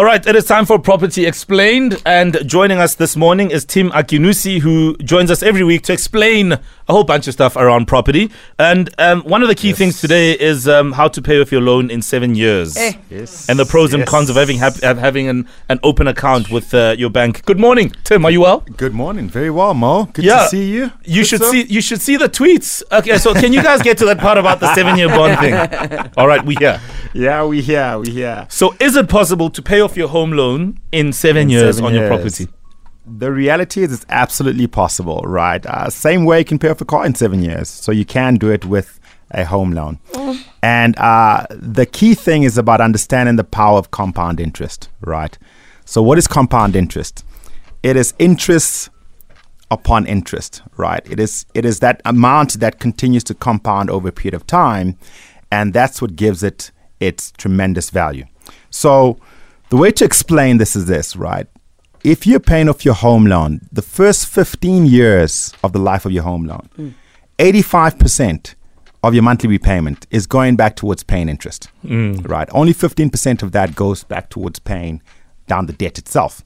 All right, it is time for Property Explained. And joining us this morning is Tim Akinnusi, who joins us every week to explain a whole bunch of stuff around property. And um, one of the key Yes. things today is um, how to pay off your loan in seven years. Eh. Yes. And the pros and cons of having hap- of having an, an open account with uh, your bank. Good morning, Tim. Are you well? Good morning. Very well, Mo. Good Yeah. to see you. You Good should sir. see you should see the tweets. Okay, so can you guys get to that part about the seven year bond thing? All right, we here. Yeah, we here. We here. So is it possible to pay off your home loan in seven In years seven on your property? The reality is, it's absolutely possible, right? Uh, same way you can pay off a car in seven years. So you can do it with a home loan. And uh, the key thing is about understanding the power of compound interest, right? So, what is compound interest? It is interest upon interest, right? It is it is that amount that continues to compound over a period of time, and that's what gives it its tremendous value. So, the way to explain this is this, right? If you're paying off your home loan, the first 15 years of the life of your home loan, 85% of your monthly repayment is going back towards paying interest, right? Only 15% of that goes back towards paying down the debt itself.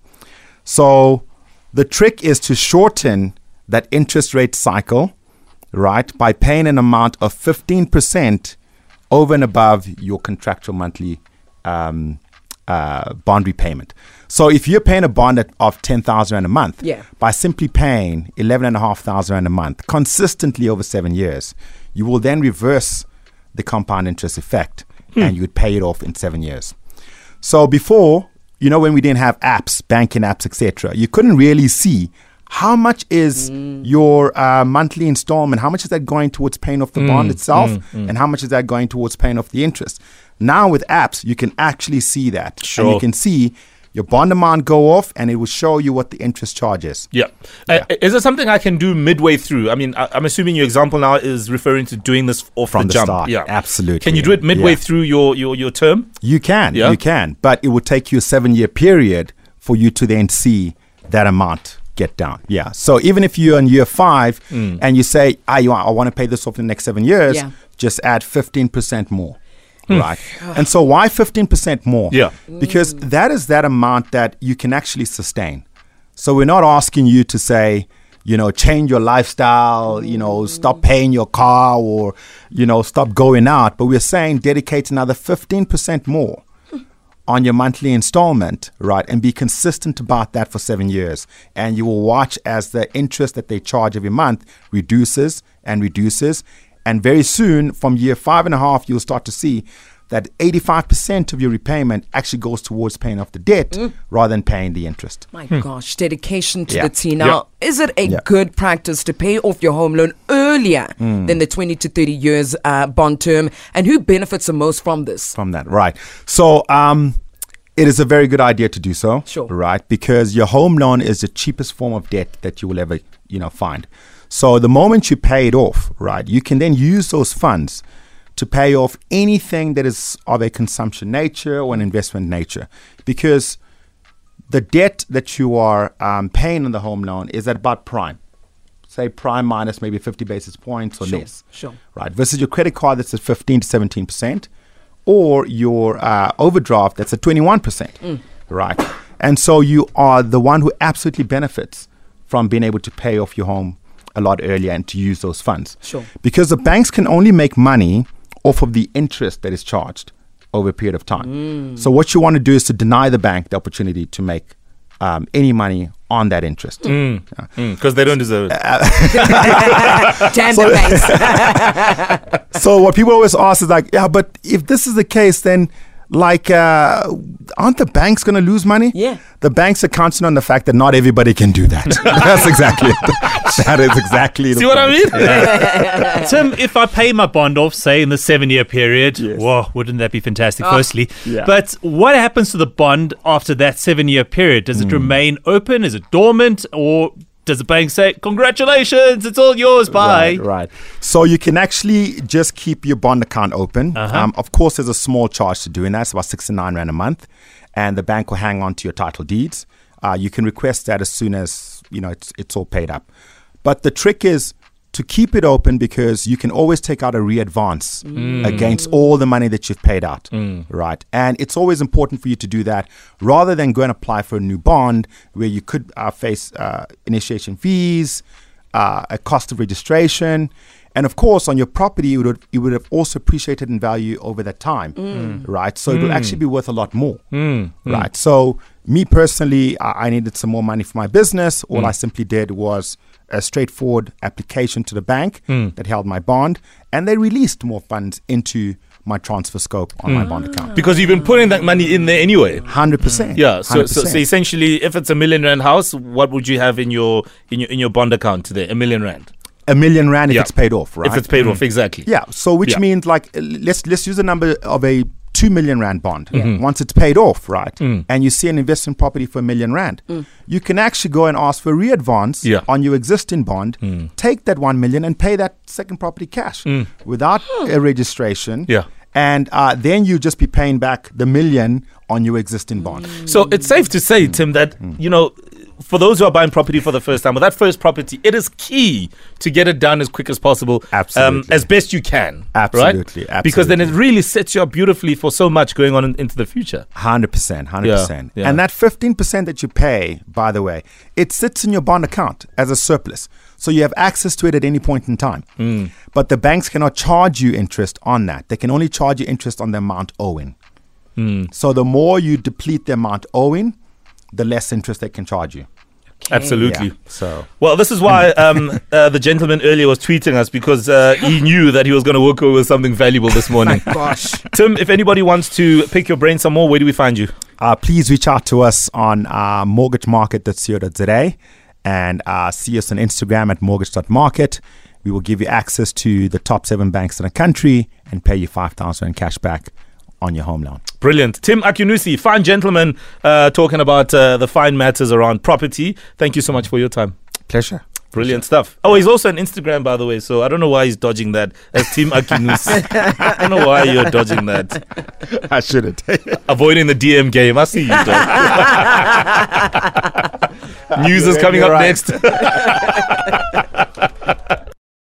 So the trick is to shorten that interest rate cycle, right, by paying an amount of 15% over and above your contractual monthly um, uh, bond repayment. So if you're paying a bond at, of 10,000 Rand a month, Yeah. by simply paying 11,500 Rand a month consistently over seven years, you will then reverse the compound interest effect hmm. and you would pay it off in seven years. So before, you know, when we didn't have apps, banking apps, etc., you couldn't really see how much is mm. your uh, monthly installment, how much is that going towards paying off the hmm. bond hmm. itself, and how much is that going towards paying off the interest. Now with apps, you can actually see that, and you can see your bond amount go off, and it will show you what the interest charge is. Yeah. Uh, is there something I can do midway through? I mean, I, I'm assuming your example now is referring to doing this off From the, the jump. start, Yeah, absolutely. Can you do it midway Yeah. through your, your your term? You can, Yeah. you can, but it would take you a seven year period for you to then see that amount get down. Yeah. So even if you're in year five Mm. and you say, ah, you I want to pay this off in the next seven years, Yeah. just add 15% more. Right. And so why 15% more? Hmm. Yeah. Because that is that amount that you can actually sustain. So we're not asking you to say, you know, change your lifestyle, you know, stop paying your car or, you know, stop going out. But we're saying dedicate another 15% more on your monthly installment, right? And be consistent about that for seven years. And you will watch as the interest that they charge every month reduces and reduces. And very soon, from year five and a half, you'll start to see that 85% of your repayment actually goes towards paying off the debt rather than paying the interest. My gosh, dedication to Yeah. the T. Now, is it a Yeah. good practice to pay off your home loan earlier than the 20 to 30 years uh, bond term? And who benefits the most from this? from that, right? So, um, it is a very good idea to do so, Sure. right? Because your home loan is the cheapest form of debt that you will ever, you know, find. So, the moment you pay it off, right, you can then use those funds to pay off anything that is of a consumption nature or an investment nature, because the debt that you are um, paying on the home loan is at about prime. Say prime minus maybe 50 basis points or Sure, less sure. right? Versus your credit card that's at 15 to 17 percent, or your uh, overdraft that's at 21 percent, Mm. right? And so you are the one who absolutely benefits from being able to pay off your home a lot earlier and to use those funds. Sure. Because the banks can only make money off of the interest that is charged over a period of time. Mm. So what you want to do is to deny the bank the opportunity to make um, any money on that interest. Mm. Because they don't deserve it. Damn the banks. so what people always ask is like, yeah, but if this is the case, then like, uh, aren't the banks going to lose money? Yeah. The banks are counting on the fact that not everybody can do that. That's exactly it. That is exactly. the See what I point. mean? Tim, if I pay my bond off, say in the seven year period, Yes. whoa, wouldn't that be fantastic, Oh. firstly? Yeah. But what happens to the bond after that seven year period? Does it remain open? Is it dormant? Or does the bank say, congratulations, it's all yours, bye? Right, right. So you can actually just keep your bond account open. Uh-huh. Um, of course, there's a small charge to doing that. It's about 69 Rand a month. And the bank will hang on to your title deeds. Uh, you can request that as soon as, you know, it's, it's all paid up. But the trick is to keep it open because you can always take out a re-advance against all the money that you've paid out, right? And it's always important for you to do that rather than go and apply for a new bond where you could uh, face uh, initiation fees, uh, a cost of registration, and of course, on your property, it would it would have also appreciated in value over that time, right? So it would actually be worth a lot more, right? So me personally, I, I needed some more money for my business. All hmm. I simply did was a straightforward application to the bank hmm. that held my bond, and they released more funds into my transfer scope on my bond account. Ah. Because you've been putting that money in there anyway. Hundred percent. Hmm. Yeah. So, so, so essentially, if it's a million rand house, what would you have in your in your in your bond account today? A million rand. a million rand if Yeah. it's paid off, right? If it's paid off, exactly. Yeah. So which Yeah. means like let's let's use a number of a two million rand bond. Once it's paid off, right, Mm. and you see an investment property for a million rand, you can actually go and ask for a re-advance Yeah. Mm. on your existing bond. Take that one million and pay that second property cash without a registration. Yeah. And uh, then you just be paying back the million on your existing bond. So it's safe to say, Tim, that you know, for those who are buying property for the first time, with that first property, it is key to get it done as quick as possible, um, Absolutely. as best you can, Absolutely, right? Because then it really sets you up beautifully for so much going on in, into the future. Hundred percent, hundred percent, yeah. and that fifteen percent that you pay, by the way, it sits in your bond account as a surplus, so you have access to it at any point in time. Hmm. But the banks cannot charge you interest on that; they can only charge you interest on the amount owing. Hmm. So the more you deplete the amount owing, the less interest they can charge you. Absolutely. Yeah, so Well, this is why um, uh, the gentleman earlier was tweeting us because uh, he knew that he was going to walk away with something valuable this morning. Gosh. Tim, if anybody wants to pick your brain some more, where do we find you? uh, please reach out to us on uh, mortgagemarket.co.za and uh, see us on Instagram at mortgage.market. We will give you access to the top seven banks in the country and pay you 5,000 in cash back on your home loan. Brilliant. Tim Akinnusi, fine gentleman, uh, talking about uh, the fine matters around property. Thank you so much for your time. Pleasure. Brilliant stuff. Oh, he's also on Instagram, by the way, so I don't know why he's dodging that as Tim Akinnusi. I don't know why you're dodging that. I shouldn't. Avoiding the DM game. I see you, dog. News is coming up right. next.